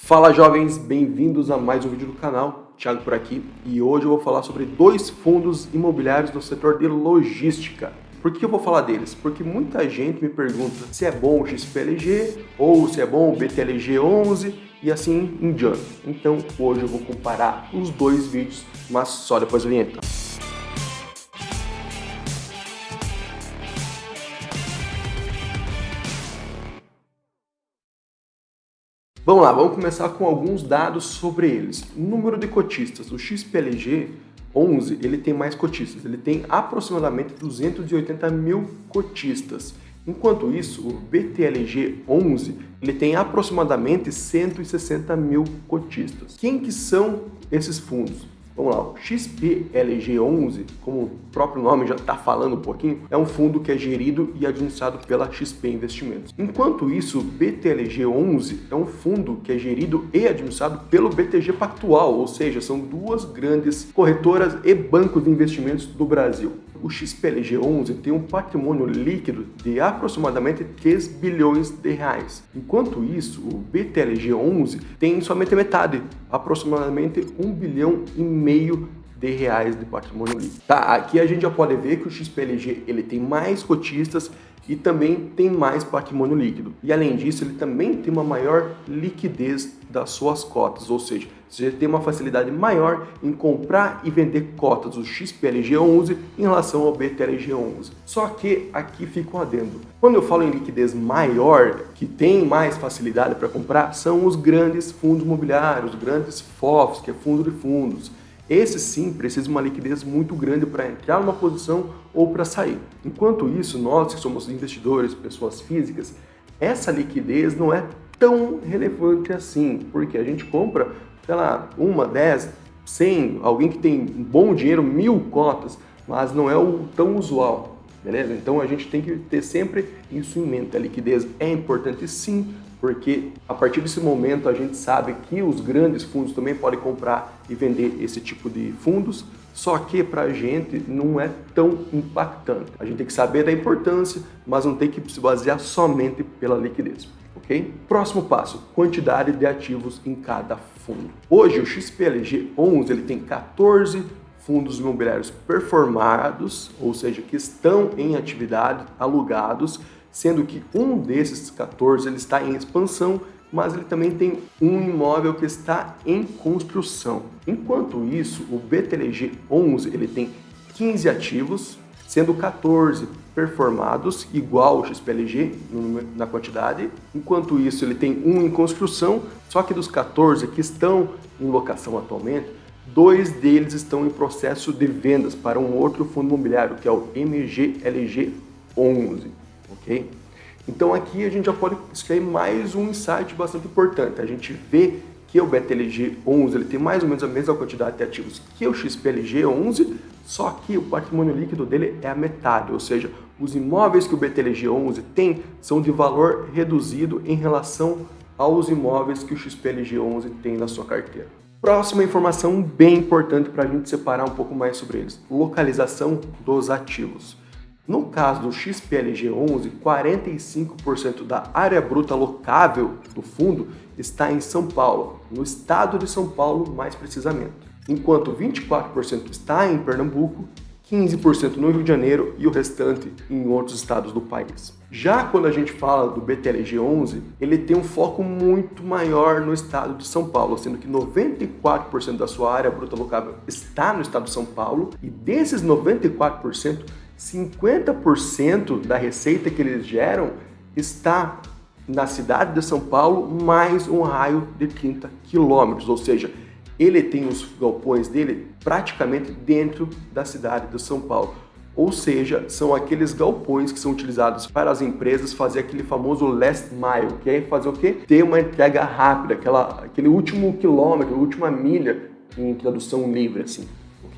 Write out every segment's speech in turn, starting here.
Fala jovens, bem-vindos a mais um vídeo do canal, Thiago por aqui, e hoje eu vou falar sobre dois fundos imobiliários no setor de logística. Por que eu vou falar deles? Porque muita gente me pergunta se é bom o XPLG ou se é bom o BTLG 11 e assim em diante. Então hoje eu vou comparar os dois vídeos, mas só depois da vinheta. Vamos lá, vamos começar com alguns dados sobre eles. Número de cotistas. O XPLG 11 ele tem mais cotistas, ele tem aproximadamente 280 mil cotistas. Enquanto isso, o BTLG 11 ele tem aproximadamente 160 mil cotistas. Quem que são esses fundos? Vamos lá, o XPLG11, como o próprio nome já está falando um pouquinho, é um fundo que é gerido e administrado pela XP Investimentos. Enquanto isso, o BTLG11 é um fundo que é gerido e administrado pelo BTG Pactual, ou seja, são duas grandes corretoras e bancos de investimentos do Brasil o XPLG11 tem um patrimônio líquido de aproximadamente 3 bilhões de reais. Enquanto isso, o BTLG11 tem somente metade, aproximadamente 1 bilhão e meio de reais de patrimônio líquido. Tá, aqui a gente já pode ver que o XPLG ele tem mais cotistas e também tem mais patrimônio líquido. E além disso, ele também tem uma maior liquidez das suas cotas, ou seja, você tem uma facilidade maior em comprar e vender cotas do XPLG11 em relação ao BTLG11. Só que aqui fica um adendo. Quando eu falo em liquidez maior, que tem mais facilidade para comprar, são os grandes fundos imobiliários, os grandes FOFs, que é fundo de fundos. Esse sim precisa de uma liquidez muito grande para entrar numa posição ou para sair. Enquanto isso, nós que somos investidores, pessoas físicas, essa liquidez não é tão relevante assim, porque a gente compra, sei lá, uma, dez, cem, alguém que tem bom dinheiro, mil cotas, mas não é o tão usual, beleza? Então a gente tem que ter sempre isso em mente. A liquidez é importante sim, porque a partir desse momento a gente sabe que os grandes fundos também podem comprar e vender esse tipo de fundos, só que para a gente não é tão impactante. A gente tem que saber da importância, mas não tem que se basear somente pela liquidez. ok? Próximo passo, quantidade de ativos em cada fundo. Hoje o XPLG 11 ele tem 14 fundos imobiliários performados, ou seja, que estão em atividade, alugados, sendo que um desses 14 ele está em expansão, mas ele também tem um imóvel que está em construção. Enquanto isso, o BTLG 11 ele tem 15 ativos, sendo 14 performados, igual ao XPLG na quantidade. Enquanto isso, ele tem um em construção, só que dos 14 que estão em locação atualmente, dois deles estão em processo de vendas para um outro fundo imobiliário, que é o MGLG 11 ok? Então aqui a gente já pode extrair mais um insight bastante importante. A gente vê que o BTLG 11 ele tem mais ou menos a mesma quantidade de ativos que o XPLG 11, só que o patrimônio líquido dele é a metade, ou seja, os imóveis que o BTLG 11 tem são de valor reduzido em relação aos imóveis que o XPLG 11 tem na sua carteira. Próxima informação bem importante para a gente separar um pouco mais sobre eles: localização dos ativos. No caso do XPLG11, 45% da área bruta locável do fundo está em São Paulo, no estado de São Paulo mais precisamente, enquanto 24% está em Pernambuco, 15% no Rio de Janeiro e o restante em outros estados do país. Já quando a gente fala do BTLG11, ele tem um foco muito maior no estado de São Paulo, sendo que 94% da sua área bruta locável está no estado de São Paulo e desses 94%, 50% da receita que eles geram está na cidade de São Paulo, mais um raio de 30 quilômetros, ou seja, ele tem os galpões dele praticamente dentro da cidade de São Paulo. Ou seja, são aqueles galpões que são utilizados para as empresas fazer aquele famoso last mile, que é fazer o quê? Ter uma entrega rápida, aquela, aquele último quilômetro, última milha, em tradução livre, assim.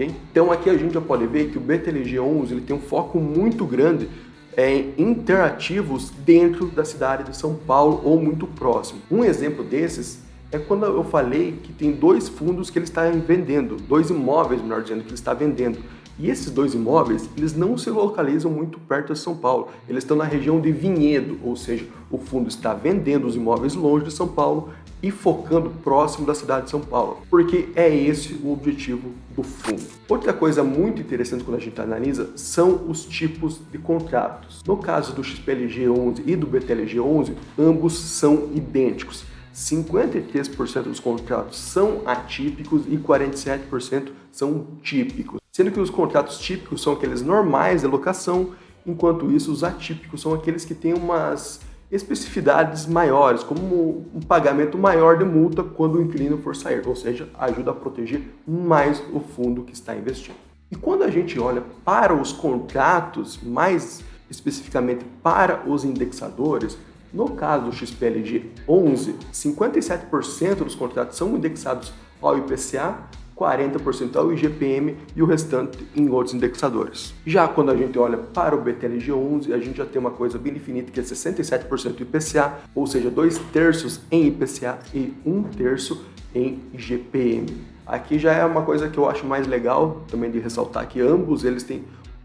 Então aqui a gente já pode ver que o BTLG11 ele tem um foco muito grande em interativos dentro da cidade de São Paulo ou muito próximo. Um exemplo desses é quando eu falei que tem dois fundos que ele está vendendo, dois imóveis, melhor dizendo, que ele está vendendo, E esses dois imóveis, eles não se localizam muito perto de São Paulo. Eles estão na região de Vinhedo, ou seja, o fundo está vendendo os imóveis longe de São Paulo e focando próximo da cidade de São Paulo, porque é esse o objetivo do fundo. Outra coisa muito interessante quando a gente analisa são os tipos de contratos. No caso do XPLG 11 e do BTLG 11, ambos são idênticos. 53% dos contratos são atípicos e 47% são típicos. Sendo que os contratos típicos são aqueles normais de locação, enquanto isso os atípicos são aqueles que têm umas especificidades maiores, como um pagamento maior de multa quando o inquilino for sair, ou seja, ajuda a proteger mais o fundo que está investindo. E quando a gente olha para os contratos, mais especificamente para os indexadores, no caso do XPLG 11, 57% dos contratos são indexados ao IPCA, 40% ao IGPM e o restante em outros indexadores. Já quando a gente olha para o BTLG 11, a gente já tem uma coisa bem definida que é 67% IPCA, ou seja, dois terços em IPCA e um terço em IGPM. Aqui já é uma coisa que eu acho mais legal também de ressaltar que ambos eles têm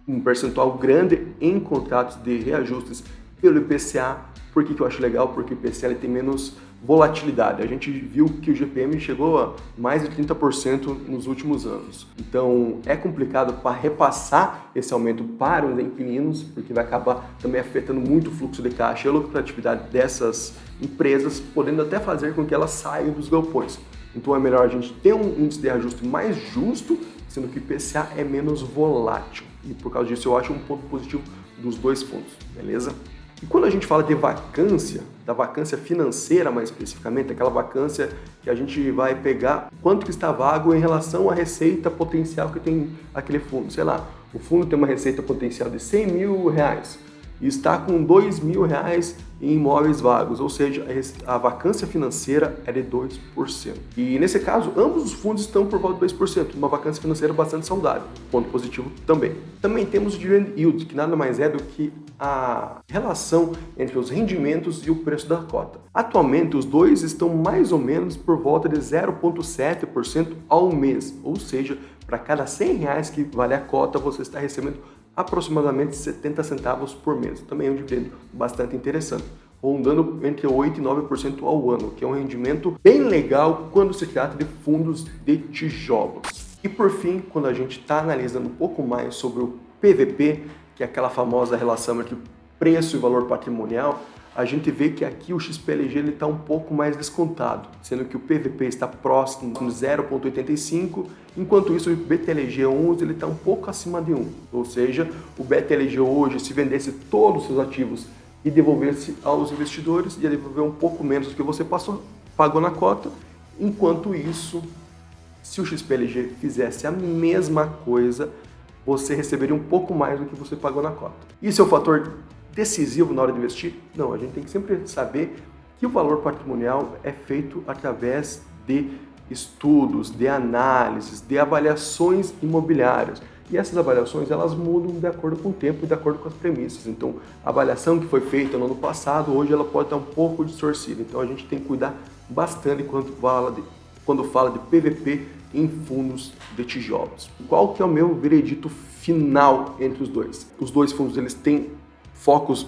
um percentual grande em contratos de reajustes pelo IPCA. Por que, que eu acho legal? Porque o IPCA tem menos volatilidade. A gente viu que o GPM chegou a mais de 30% nos últimos anos. Então é complicado para repassar esse aumento para os inquilinos, porque vai acabar também afetando muito o fluxo de caixa e a lucratividade dessas empresas, podendo até fazer com que elas saiam dos galpões. Então é melhor a gente ter um índice de ajuste mais justo, sendo que o IPCA é menos volátil. E por causa disso eu acho um ponto positivo dos dois fundos, beleza? E quando a gente fala de vacância, da vacância financeira mais especificamente, aquela vacância que a gente vai pegar quanto que está vago em relação à receita potencial que tem aquele fundo. Sei lá, o fundo tem uma receita potencial de 100 mil reais e está com 2 mil reais em imóveis vagos, ou seja, a vacância financeira é de 2%. E nesse caso, ambos os fundos estão por volta de 2%, uma vacância financeira bastante saudável, ponto positivo também. Também temos o dividend yield, que nada mais é do que a relação entre os rendimentos e o preço da cota. Atualmente, os dois estão mais ou menos por volta de 0,7% ao mês, ou seja, para cada 100 reais que vale a cota, você está recebendo aproximadamente 70 centavos por mês. Também é um dividendo bastante interessante, rondando entre 8% e 9% ao ano, que é um rendimento bem legal quando se trata de fundos de tijolos. E por fim, quando a gente está analisando um pouco mais sobre o PVP, que é aquela famosa relação entre preço e valor patrimonial, a gente vê que aqui o XPLG está um pouco mais descontado, sendo que o PVP está próximo de 0,85, enquanto isso o BTLG 11 está um pouco acima de 1. Ou seja, o BTLG hoje, se vendesse todos os seus ativos e devolvesse aos investidores, ia devolver um pouco menos do que você passou, pagou na cota, enquanto isso, se o XPLG fizesse a mesma coisa, você receberia um pouco mais do que você pagou na cota. Isso é o fator decisivo na hora de investir? Não, a gente tem que sempre saber que o valor patrimonial é feito através de estudos, de análises, de avaliações imobiliárias. E essas avaliações elas mudam de acordo com o tempo e de acordo com as premissas. Então, a avaliação que foi feita no ano passado, hoje ela pode estar um pouco distorcida. Então, a gente tem que cuidar bastante quando fala de, quando fala de PVP em fundos de tijolos. Qual que é o meu veredito final entre os dois? Os dois fundos eles têm focos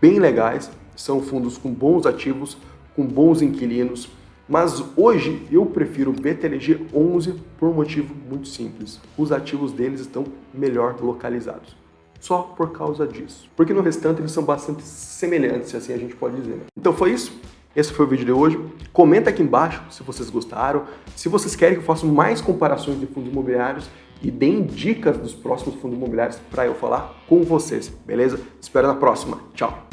bem legais, são fundos com bons ativos, com bons inquilinos, mas hoje eu prefiro o BTLG 11 por um motivo muito simples. Os ativos deles estão melhor localizados. Só por causa disso. Porque no restante eles são bastante semelhantes, assim a gente pode dizer. Então foi isso. Esse foi o vídeo de hoje. Comenta aqui embaixo se vocês gostaram, se vocês querem que eu faça mais comparações de fundos imobiliários e deem dicas dos próximos fundos imobiliários para eu falar com vocês, beleza? Espero na próxima. Tchau!